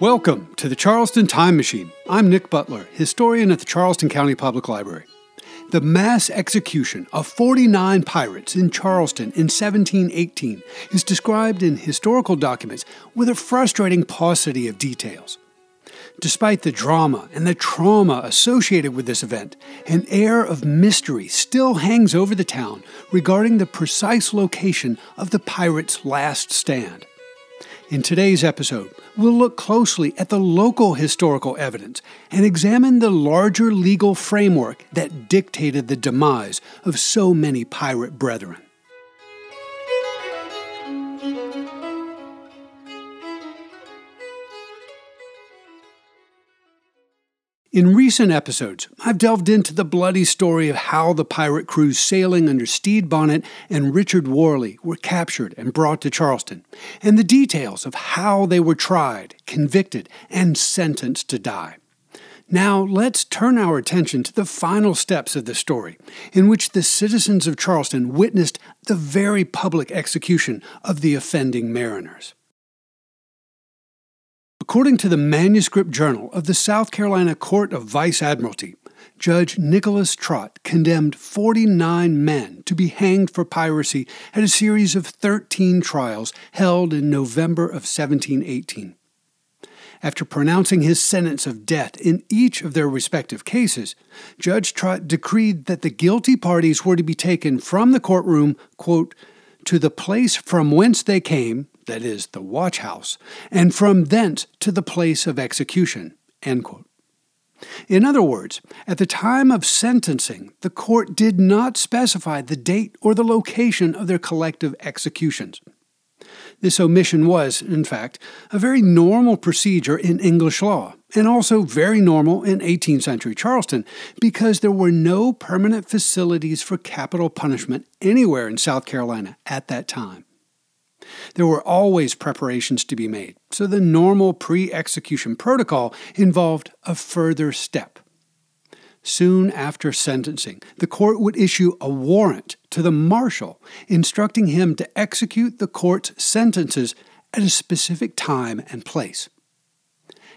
Welcome to the Charleston Time Machine. I'm Nick Butler, historian at the Charleston County Public Library. The mass execution of 49 pirates in Charleston in 1718 is described in historical documents with a frustrating paucity of details. Despite the drama and the trauma associated with this event, an air of mystery still hangs over the town regarding the precise location of the pirates' last stand. In today's episode, we'll look closely at the local historical evidence and examine the larger legal framework that dictated the demise of so many pirate brethren. In recent episodes, I've delved into the bloody story of how the pirate crews sailing under Stede Bonnet and Richard Worley were captured and brought to Charleston, and the details of how they were tried, convicted, and sentenced to die. Now, let's turn our attention to the final steps of the story, in which the citizens of Charleston witnessed the very public execution of the offending mariners. According to the manuscript journal of the South Carolina Court of Vice Admiralty, Judge Nicholas Trott condemned 49 men to be hanged for piracy at a series of 13 trials held in November of 1718. After pronouncing his sentence of death in each of their respective cases, Judge Trott decreed that the guilty parties were to be taken from the courtroom, quote, to the place from whence they came, that is, the watch house, and from thence to the place of execution. In other words, at the time of sentencing, the court did not specify the date or the location of their collective executions. This omission was, in fact, a very normal procedure in English law, and also very normal in 18th century Charleston, because there were no permanent facilities for capital punishment anywhere in South Carolina at that time. There were always preparations to be made, so the normal pre execution protocol involved a further step. Soon after sentencing, the court would issue a warrant to the marshal instructing him to execute the court's sentences at a specific time and place.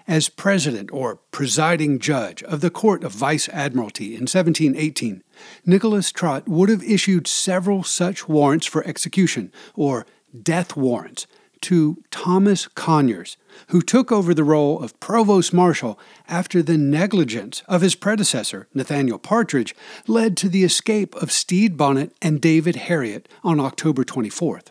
As president or presiding judge of the Court of Vice Admiralty in 1718, Nicholas Trott would have issued several such warrants for execution, or death warrants to Thomas Conyers, who took over the role of provost marshal after the negligence of his predecessor, Nathaniel Partridge, led to the escape of Stede Bonnet and David Herriot on October 24th.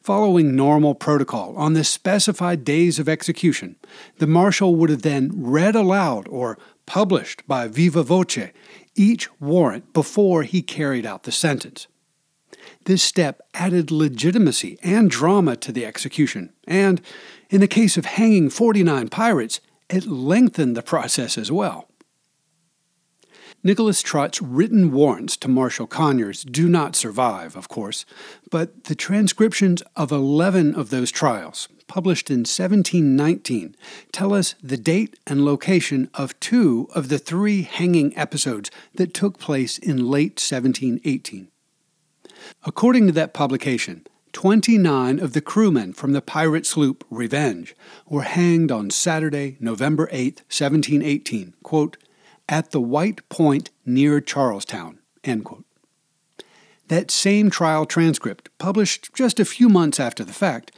Following normal protocol on the specified days of execution, the marshal would have then read aloud or published by viva voce each warrant before he carried out the sentence. This step added legitimacy and drama to the execution, and, in the case of hanging 49 pirates, it lengthened the process as well. Nicholas Trott's written warrants to Marshal Conyers do not survive, of course, but the transcriptions of 11 of those trials, published in 1719, tell us the date and location of two of the three hanging episodes that took place in late 1718. According to that publication, 29 of the crewmen from the pirate sloop Revenge were hanged on Saturday, November 8, 1718, quote, at the White Point near Charlestown. That same trial transcript, published just a few months after the fact,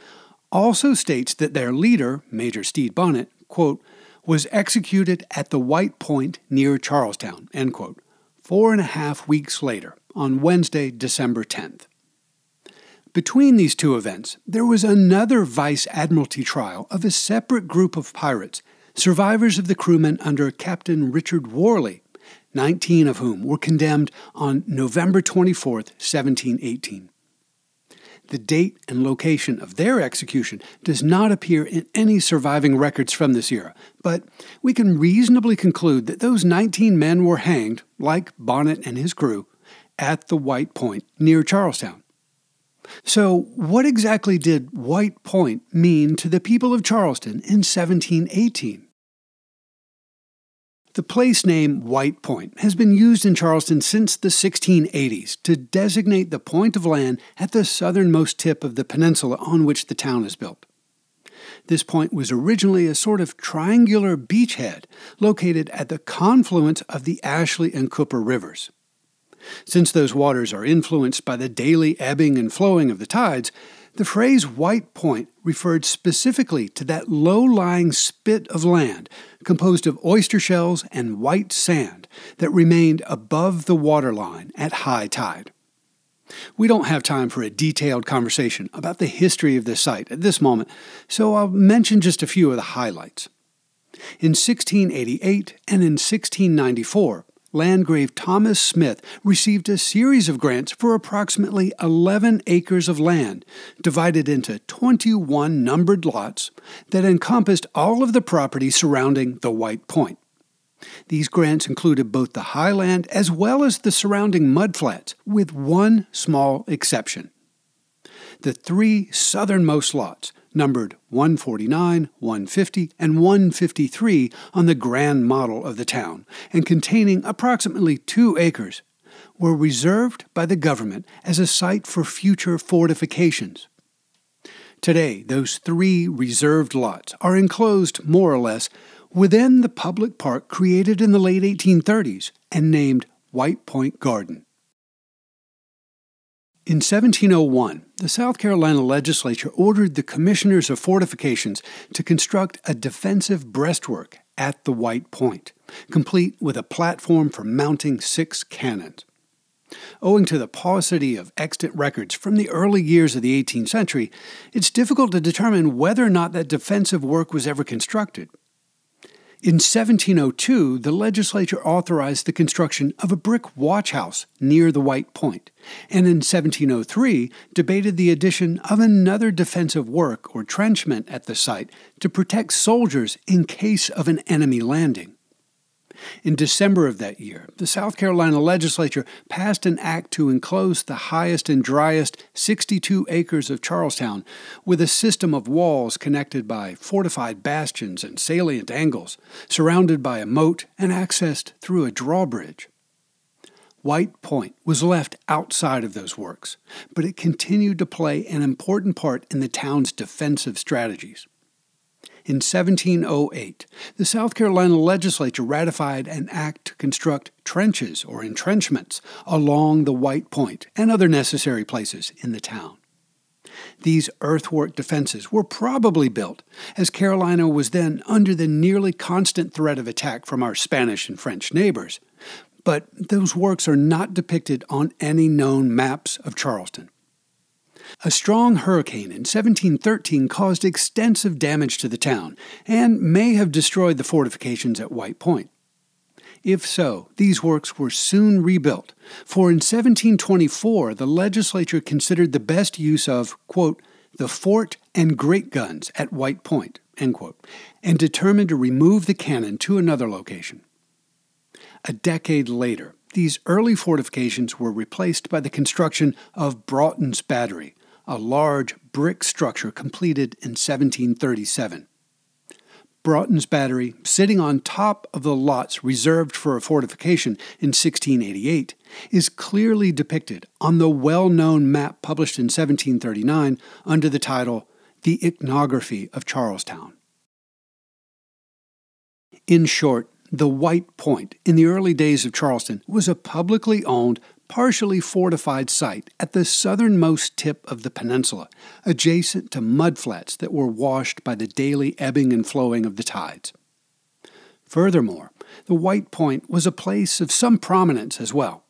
also states that their leader, Major Stede Bonnet, quote, was executed at the White Point near Charlestown, end quote, four and a half weeks later on Wednesday, December 10th. Between these two events, there was another Vice Admiralty trial of a separate group of pirates, survivors of the crewmen under Captain Richard Worley, 19 of whom were condemned on November 24, 1718. The date and location of their execution does not appear in any surviving records from this era, but we can reasonably conclude that those 19 men were hanged, like Bonnet and his crew, at the White Point near Charlestown. So, what exactly did White Point mean to the people of Charleston in 1718? The place name White Point has been used in Charleston since the 1680s to designate the point of land at the southernmost tip of the peninsula on which the town is built. This point was originally a sort of triangular beachhead located at the confluence of the Ashley and Cooper rivers. Since those waters are influenced by the daily ebbing and flowing of the tides, the phrase White Point referred specifically to that low lying spit of land composed of oyster shells and white sand that remained above the waterline at high tide. We don't have time for a detailed conversation about the history of this site at this moment, so I'll mention just a few of the highlights. In 1688 and in 1694, Landgrave Thomas Smith received a series of grants for approximately 11 acres of land, divided into 21 numbered lots that encompassed all of the property surrounding the White Point. These grants included both the highland as well as the surrounding mudflats, with one small exception. The three southernmost lots numbered 149, 150, and 153 on the grand model of the town, and containing approximately two acres, were reserved by the government as a site for future fortifications. Today, those three reserved lots are enclosed more or less within the public park created in the late 1830s and named White Point Garden. In 1701, the South Carolina legislature ordered the commissioners of fortifications to construct a defensive breastwork at the White Point, complete with a platform for mounting six cannons. Owing to the paucity of extant records from the early years of the 18th century, it's difficult to determine whether or not that defensive work was ever constructed. In 1702, the legislature authorized the construction of a brick watch house near the White Point, and in 1703 debated the addition of another defensive work or trenchment at the site to protect soldiers in case of an enemy landing. In December of that year, the South Carolina legislature passed an act to enclose the highest and driest 62 acres of Charlestown with a system of walls connected by fortified bastions and salient angles, surrounded by a moat and accessed through a drawbridge. White Point was left outside of those works, but it continued to play an important part in the town's defensive strategies. In 1708, the South Carolina legislature ratified an act to construct trenches or entrenchments along the White Point and other necessary places in the town. These earthwork defenses were probably built as Carolina was then under the nearly constant threat of attack from our Spanish and French neighbors, but those works are not depicted on any known maps of Charleston. A strong hurricane in 1713 caused extensive damage to the town and may have destroyed the fortifications at White Point. If so, these works were soon rebuilt, for in 1724 the legislature considered the best use of, quote, the fort and great guns at White Point, quote, and determined to remove the cannon to another location. A decade later, these early fortifications were replaced by the construction of Broughton's Battery, a large brick structure completed in 1737. Broughton's Battery, sitting on top of the lots reserved for a fortification in 1688, is clearly depicted on the well known map published in 1739 under the title The Iconography of Charlestown. In short, the White Point in the early days of Charleston was a publicly owned partially fortified site at the southernmost tip of the peninsula, adjacent to mudflats that were washed by the daily ebbing and flowing of the tides. Furthermore, the White Point was a place of some prominence as well.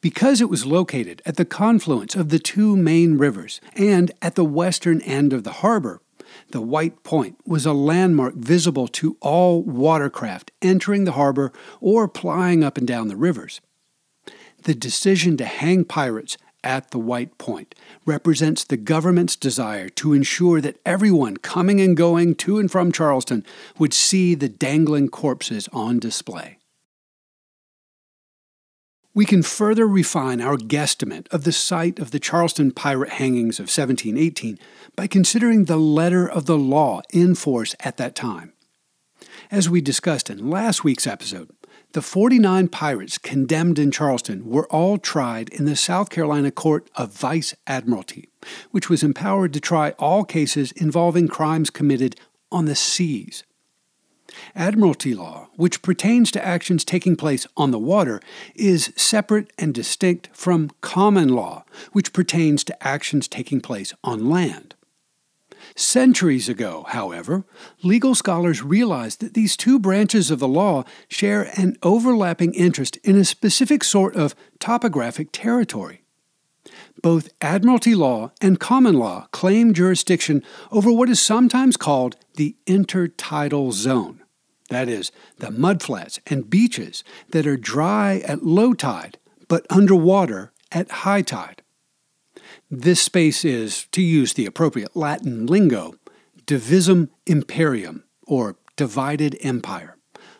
Because it was located at the confluence of the two main rivers and at the western end of the harbor, the White Point was a landmark visible to all watercraft entering the harbor or plying up and down the rivers. The decision to hang pirates at the White Point represents the government's desire to ensure that everyone coming and going to and from Charleston would see the dangling corpses on display. We can further refine our guesstimate of the site of the Charleston pirate hangings of 1718 by considering the letter of the law in force at that time. As we discussed in last week's episode, The 49 pirates condemned in Charleston were all tried in the South Carolina Court of Vice Admiralty, which was empowered to try all cases involving crimes committed on the seas. Admiralty law, which pertains to actions taking place on the water, is separate and distinct from common law, which pertains to actions taking place on land. Centuries ago, however, legal scholars realized that these two branches of the law share an overlapping interest in a specific sort of topographic territory. Both admiralty law and common law claim jurisdiction over what is sometimes called the intertidal zone. That is, the mudflats and beaches that are dry at low tide but underwater at high tide. This space is, to use the appropriate Latin lingo, divisum imperium, or divided empire,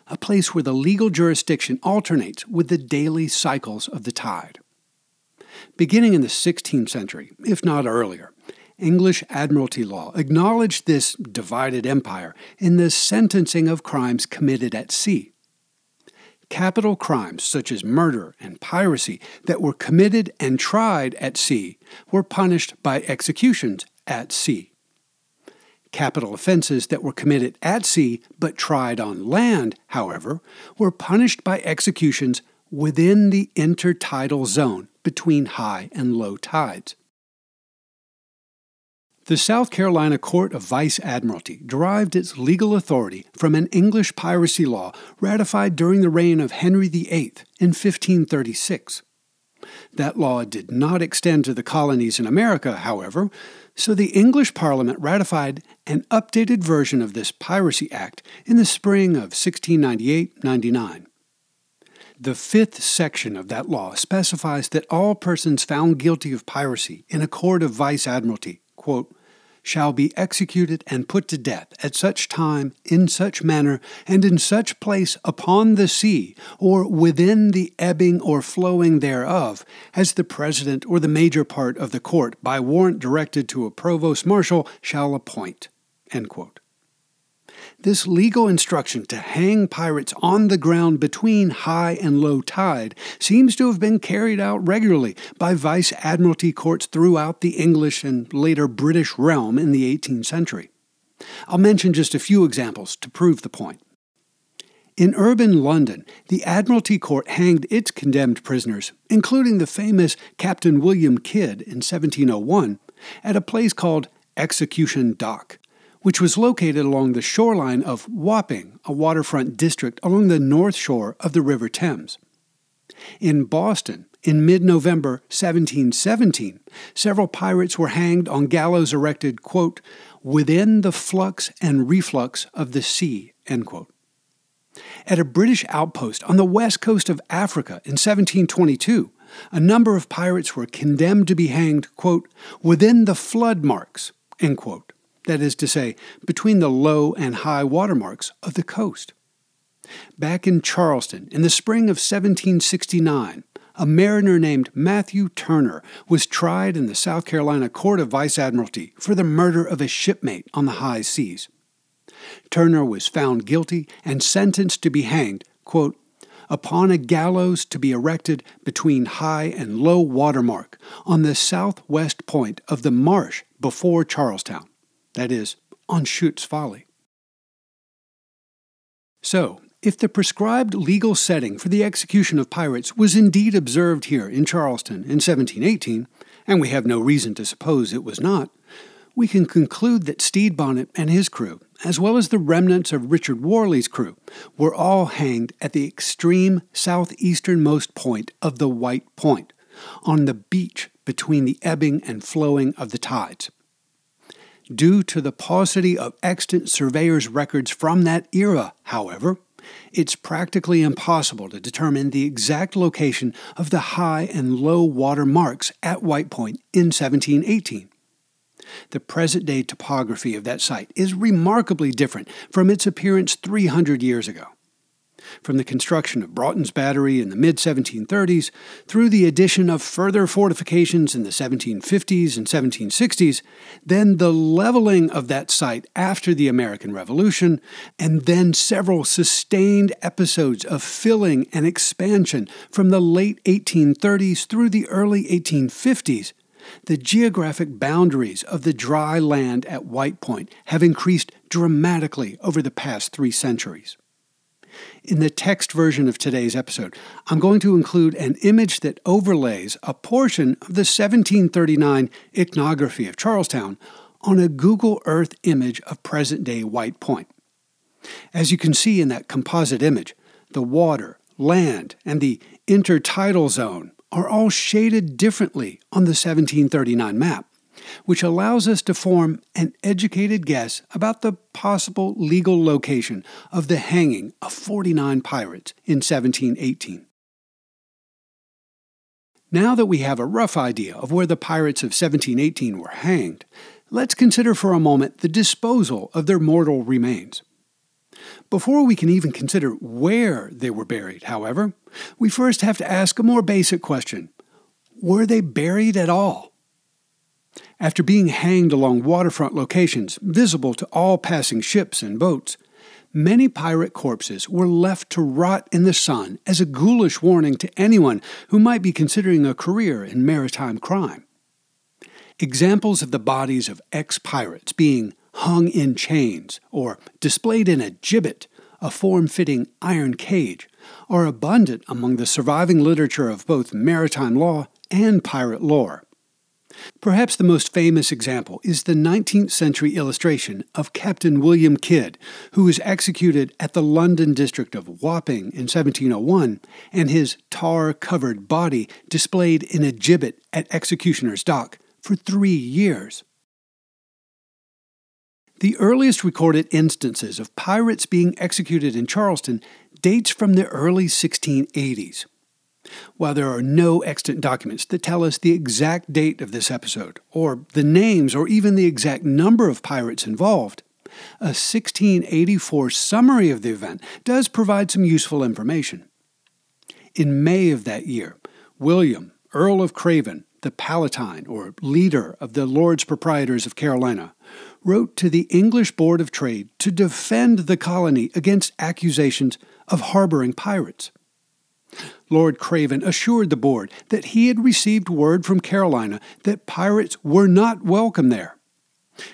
a place where the legal jurisdiction alternates with the daily cycles of the tide. Beginning in the 16th century, if not earlier, English admiralty law acknowledged this divided empire in the sentencing of crimes committed at sea. Capital crimes such as murder and piracy that were committed and tried at sea were punished by executions at sea. Capital offenses that were committed at sea but tried on land, however, were punished by executions within the intertidal zone between high and low tides. The South Carolina Court of Vice Admiralty derived its legal authority from an English piracy law ratified during the reign of Henry VIII in 1536. That law did not extend to the colonies in America, however, so the English Parliament ratified an updated version of this Piracy Act in the spring of 1698 99. The fifth section of that law specifies that all persons found guilty of piracy in a court of vice admiralty, quote, shall be executed and put to death at such time, in such manner, and in such place upon the sea, or within the ebbing or flowing thereof, as the president or the major part of the court, by warrant directed to a provost marshal, shall appoint. This legal instruction to hang pirates on the ground between high and low tide seems to have been carried out regularly by vice admiralty courts throughout the English and later British realm in the 18th century. I'll mention just a few examples to prove the point. In urban London, the Admiralty Court hanged its condemned prisoners, including the famous Captain William Kidd in 1701, at a place called Execution Dock which was located along the shoreline of Wapping, a waterfront district along the north shore of the River Thames. In Boston, in mid November 1717, several pirates were hanged on gallows erected, quote, within the flux and reflux of the sea, At a British outpost on the west coast of Africa in 1722, a number of pirates were condemned to be hanged, quote, within the flood marks, end quote that is to say, between the low and high watermarks of the coast. Back in Charleston, in the spring of 1769, a mariner named Matthew Turner was tried in the South Carolina Court of Vice Admiralty for the murder of a shipmate on the high seas. Turner was found guilty and sentenced to be hanged, quote, upon a gallows to be erected between high and low water mark on the southwest point of the marsh before Charlestown that is, on Shute's folly. So, if the prescribed legal setting for the execution of pirates was indeed observed here in Charleston in 1718, and we have no reason to suppose it was not, we can conclude that Stede Bonnet and his crew, as well as the remnants of Richard Worley's crew, were all hanged at the extreme southeasternmost point of the White Point, on the beach between the ebbing and flowing of the tides. Due to the paucity of extant surveyors' records from that era, however, it's practically impossible to determine the exact location of the high and low water marks at White Point in 1718. The present day topography of that site is remarkably different from its appearance 300 years ago. From the construction of Broughton's Battery in the mid 1730s through the addition of further fortifications in the 1750s and 1760s, then the leveling of that site after the American Revolution, and then several sustained episodes of filling and expansion from the late 1830s through the early 1850s, the geographic boundaries of the dry land at White Point have increased dramatically over the past three centuries. In the text version of today's episode, I'm going to include an image that overlays a portion of the 1739 iconography of Charlestown on a Google Earth image of present day White Point. As you can see in that composite image, the water, land, and the intertidal zone are all shaded differently on the 1739 map which allows us to form an educated guess about the possible legal location of the hanging of 49 pirates in 1718. Now that we have a rough idea of where the pirates of 1718 were hanged, let's consider for a moment the disposal of their mortal remains. Before we can even consider where they were buried, however, we first have to ask a more basic question Were they buried at all? After being hanged along waterfront locations visible to all passing ships and boats, many pirate corpses were left to rot in the sun as a ghoulish warning to anyone who might be considering a career in maritime crime. Examples of the bodies of ex pirates being hung in chains or displayed in a gibbet, a form fitting iron cage, are abundant among the surviving literature of both maritime law and pirate lore. Perhaps the most famous example is the 19th century illustration of Captain William Kidd, who was executed at the London district of Wapping in 1701, and his tar covered body displayed in a gibbet at Executioner's Dock for three years. The earliest recorded instances of pirates being executed in Charleston dates from the early 1680s. While there are no extant documents that tell us the exact date of this episode, or the names, or even the exact number of pirates involved, a 1684 summary of the event does provide some useful information. In May of that year, William, Earl of Craven, the Palatine, or leader of the Lords Proprietors of Carolina, wrote to the English Board of Trade to defend the colony against accusations of harboring pirates. Lord Craven assured the board that he had received word from Carolina that pirates were not welcome there.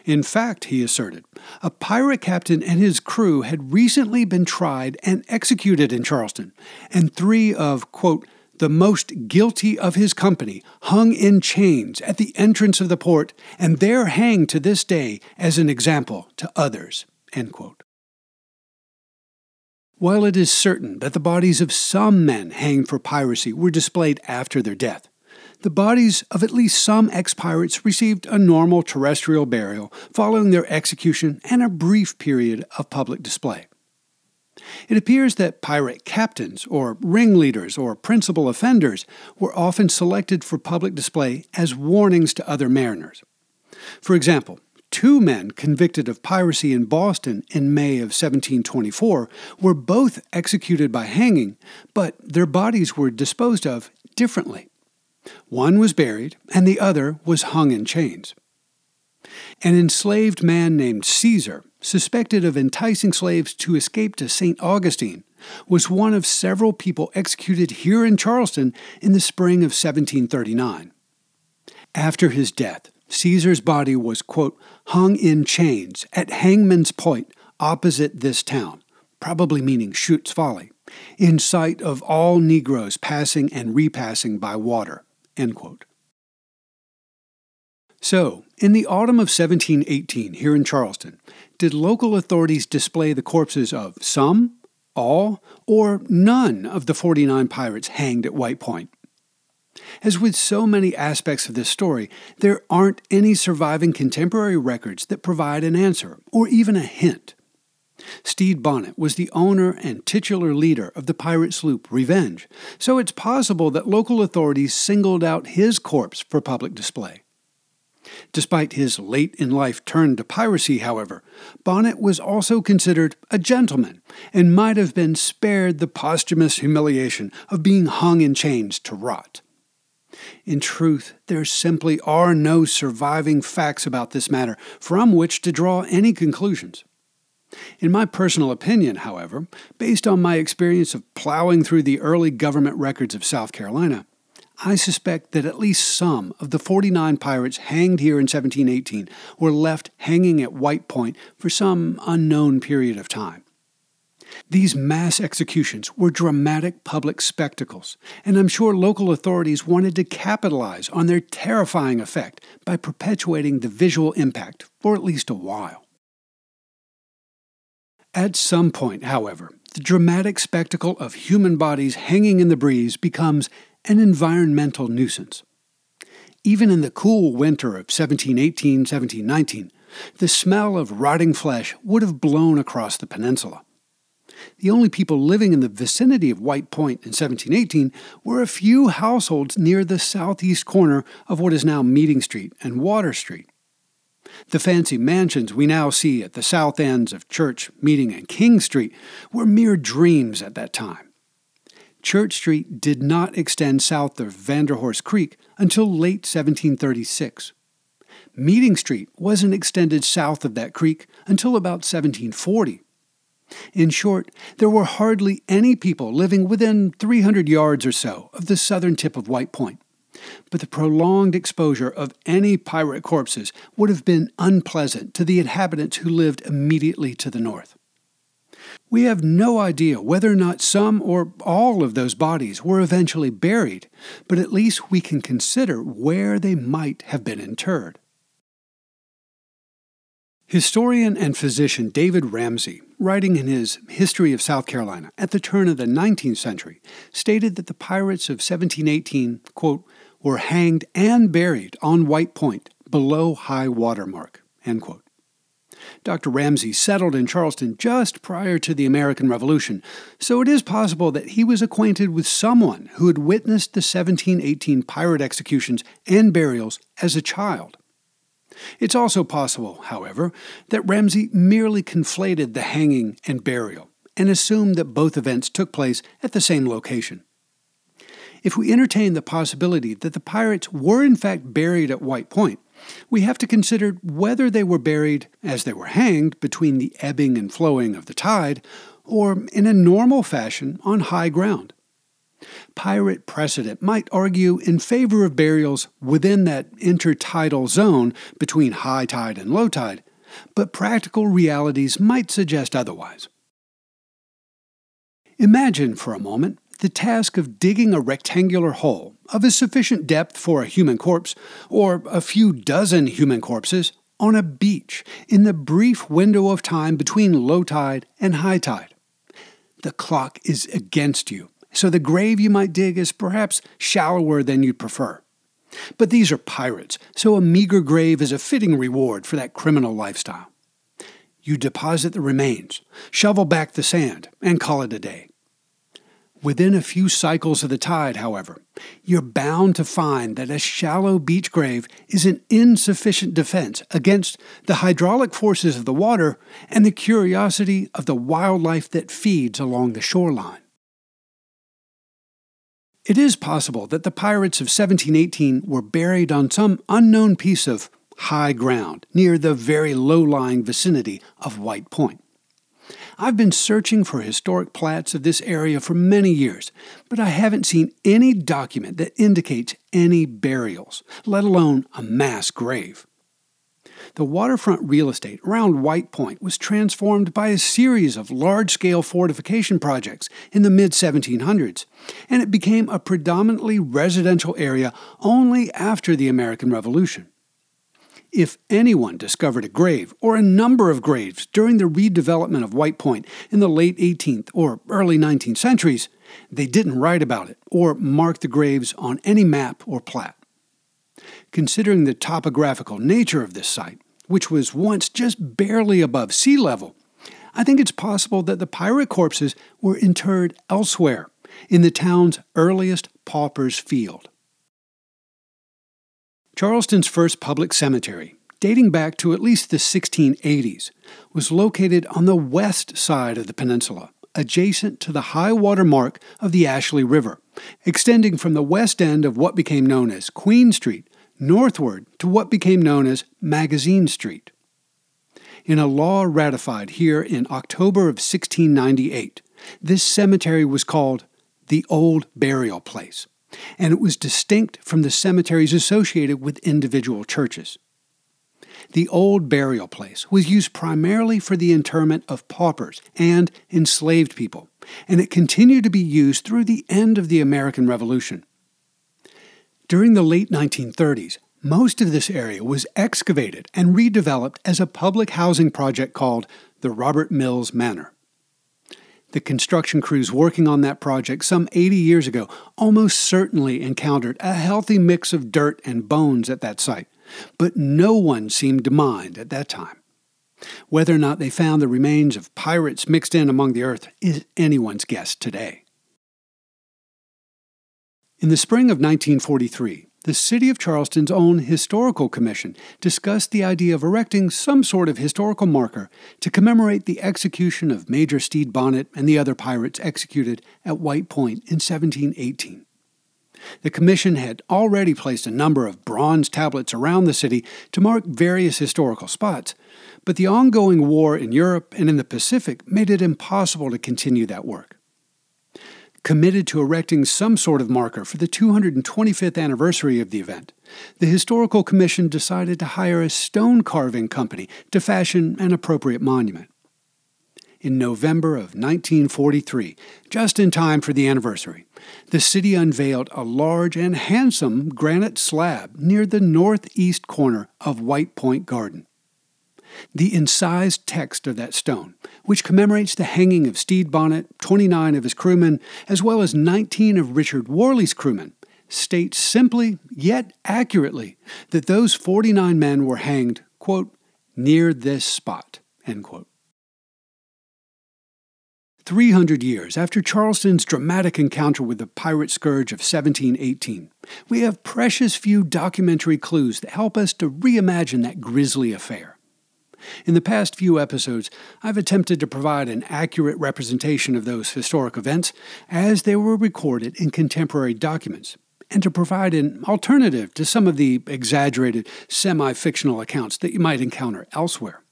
In fact, he asserted, a pirate captain and his crew had recently been tried and executed in Charleston, and three of, quote, the most guilty of his company hung in chains at the entrance of the port, and there hang to this day as an example to others. End quote. While it is certain that the bodies of some men hanged for piracy were displayed after their death, the bodies of at least some ex pirates received a normal terrestrial burial following their execution and a brief period of public display. It appears that pirate captains, or ringleaders, or principal offenders were often selected for public display as warnings to other mariners. For example, Two men convicted of piracy in Boston in May of 1724 were both executed by hanging, but their bodies were disposed of differently. One was buried, and the other was hung in chains. An enslaved man named Caesar, suspected of enticing slaves to escape to St. Augustine, was one of several people executed here in Charleston in the spring of 1739. After his death, Caesar's body was, quote, hung in chains at Hangman's Point opposite this town, probably meaning Shute's Folly, in sight of all Negroes passing and repassing by water. So, in the autumn of 1718 here in Charleston, did local authorities display the corpses of some, all, or none of the 49 pirates hanged at White Point? As with so many aspects of this story, there aren't any surviving contemporary records that provide an answer or even a hint. Stede Bonnet was the owner and titular leader of the pirate sloop Revenge, so it's possible that local authorities singled out his corpse for public display. Despite his late in life turn to piracy, however, Bonnet was also considered a gentleman and might have been spared the posthumous humiliation of being hung in chains to rot. In truth, there simply are no surviving facts about this matter from which to draw any conclusions. In my personal opinion, however, based on my experience of plowing through the early government records of South Carolina, I suspect that at least some of the 49 pirates hanged here in 1718 were left hanging at White Point for some unknown period of time. These mass executions were dramatic public spectacles, and I'm sure local authorities wanted to capitalize on their terrifying effect by perpetuating the visual impact for at least a while. At some point, however, the dramatic spectacle of human bodies hanging in the breeze becomes an environmental nuisance. Even in the cool winter of 1718 1719, the smell of rotting flesh would have blown across the peninsula. The only people living in the vicinity of White Point in 1718 were a few households near the southeast corner of what is now Meeting Street and Water Street. The fancy mansions we now see at the south ends of Church, Meeting, and King Street were mere dreams at that time. Church Street did not extend south of Vanderhorst Creek until late 1736. Meeting Street wasn't extended south of that creek until about 1740. In short, there were hardly any people living within 300 yards or so of the southern tip of White Point. But the prolonged exposure of any pirate corpses would have been unpleasant to the inhabitants who lived immediately to the north. We have no idea whether or not some or all of those bodies were eventually buried, but at least we can consider where they might have been interred. Historian and physician David Ramsay, writing in his History of South Carolina at the turn of the 19th century, stated that the pirates of 1718, quote, were hanged and buried on White Point below high water mark, end quote. Dr. Ramsay settled in Charleston just prior to the American Revolution, so it is possible that he was acquainted with someone who had witnessed the 1718 pirate executions and burials as a child. It's also possible, however, that Ramsay merely conflated the hanging and burial and assumed that both events took place at the same location. If we entertain the possibility that the pirates were in fact buried at White Point, we have to consider whether they were buried as they were hanged between the ebbing and flowing of the tide, or in a normal fashion on high ground. Pirate precedent might argue in favor of burials within that intertidal zone between high tide and low tide, but practical realities might suggest otherwise. Imagine for a moment the task of digging a rectangular hole of a sufficient depth for a human corpse, or a few dozen human corpses, on a beach in the brief window of time between low tide and high tide. The clock is against you so the grave you might dig is perhaps shallower than you'd prefer. But these are pirates, so a meager grave is a fitting reward for that criminal lifestyle. You deposit the remains, shovel back the sand, and call it a day. Within a few cycles of the tide, however, you're bound to find that a shallow beach grave is an insufficient defense against the hydraulic forces of the water and the curiosity of the wildlife that feeds along the shoreline. It is possible that the pirates of 1718 were buried on some unknown piece of high ground near the very low lying vicinity of White Point. I've been searching for historic plats of this area for many years, but I haven't seen any document that indicates any burials, let alone a mass grave. The waterfront real estate around White Point was transformed by a series of large scale fortification projects in the mid 1700s, and it became a predominantly residential area only after the American Revolution. If anyone discovered a grave or a number of graves during the redevelopment of White Point in the late 18th or early 19th centuries, they didn't write about it or mark the graves on any map or plat. Considering the topographical nature of this site, which was once just barely above sea level, I think it's possible that the pirate corpses were interred elsewhere in the town's earliest pauper's field. Charleston's first public cemetery, dating back to at least the 1680s, was located on the west side of the peninsula, adjacent to the high water mark of the Ashley River, extending from the west end of what became known as Queen Street northward to what became known as Magazine Street. In a law ratified here in October of 1698, this cemetery was called the Old Burial Place, and it was distinct from the cemeteries associated with individual churches. The Old Burial Place was used primarily for the interment of paupers and enslaved people, and it continued to be used through the end of the American Revolution. During the late 1930s, most of this area was excavated and redeveloped as a public housing project called the Robert Mills Manor. The construction crews working on that project some 80 years ago almost certainly encountered a healthy mix of dirt and bones at that site, but no one seemed to mind at that time. Whether or not they found the remains of pirates mixed in among the earth is anyone's guess today. In the spring of 1943, the City of Charleston's own Historical Commission discussed the idea of erecting some sort of historical marker to commemorate the execution of Major Stede Bonnet and the other pirates executed at White Point in 1718. The Commission had already placed a number of bronze tablets around the city to mark various historical spots, but the ongoing war in Europe and in the Pacific made it impossible to continue that work committed to erecting some sort of marker for the 225th anniversary of the event, the Historical Commission decided to hire a stone carving company to fashion an appropriate monument. In November of 1943, just in time for the anniversary, the city unveiled a large and handsome granite slab near the northeast corner of White Point Garden. The incised text of that stone, which commemorates the hanging of Stede Bonnet, 29 of his crewmen, as well as 19 of Richard Worley's crewmen, states simply yet accurately that those 49 men were hanged, quote, near this spot, end quote. 300 years after Charleston's dramatic encounter with the pirate scourge of 1718, we have precious few documentary clues that help us to reimagine that grisly affair. In the past few episodes, I've attempted to provide an accurate representation of those historic events as they were recorded in contemporary documents, and to provide an alternative to some of the exaggerated, semi fictional accounts that you might encounter elsewhere.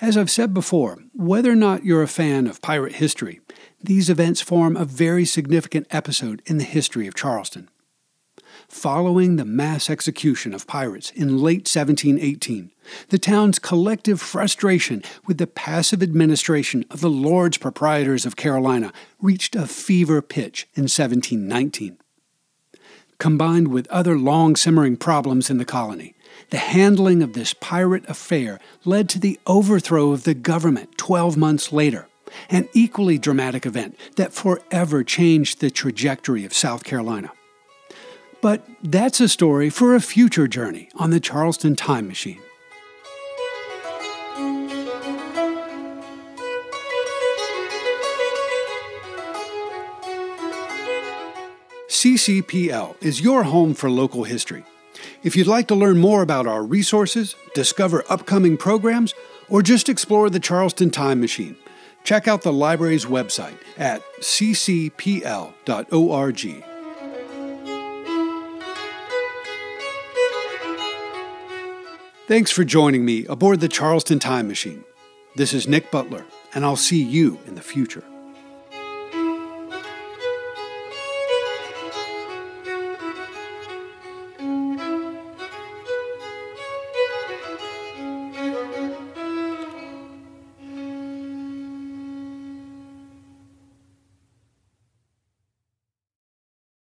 As I've said before, whether or not you're a fan of pirate history, these events form a very significant episode in the history of Charleston. Following the mass execution of pirates in late 1718, the town's collective frustration with the passive administration of the Lords Proprietors of Carolina reached a fever pitch in 1719. Combined with other long simmering problems in the colony, the handling of this pirate affair led to the overthrow of the government 12 months later, an equally dramatic event that forever changed the trajectory of South Carolina. But that's a story for a future journey on the Charleston Time Machine. CCPL is your home for local history. If you'd like to learn more about our resources, discover upcoming programs, or just explore the Charleston Time Machine, check out the library's website at ccpl.org. Thanks for joining me aboard the Charleston Time Machine. This is Nick Butler, and I'll see you in the future.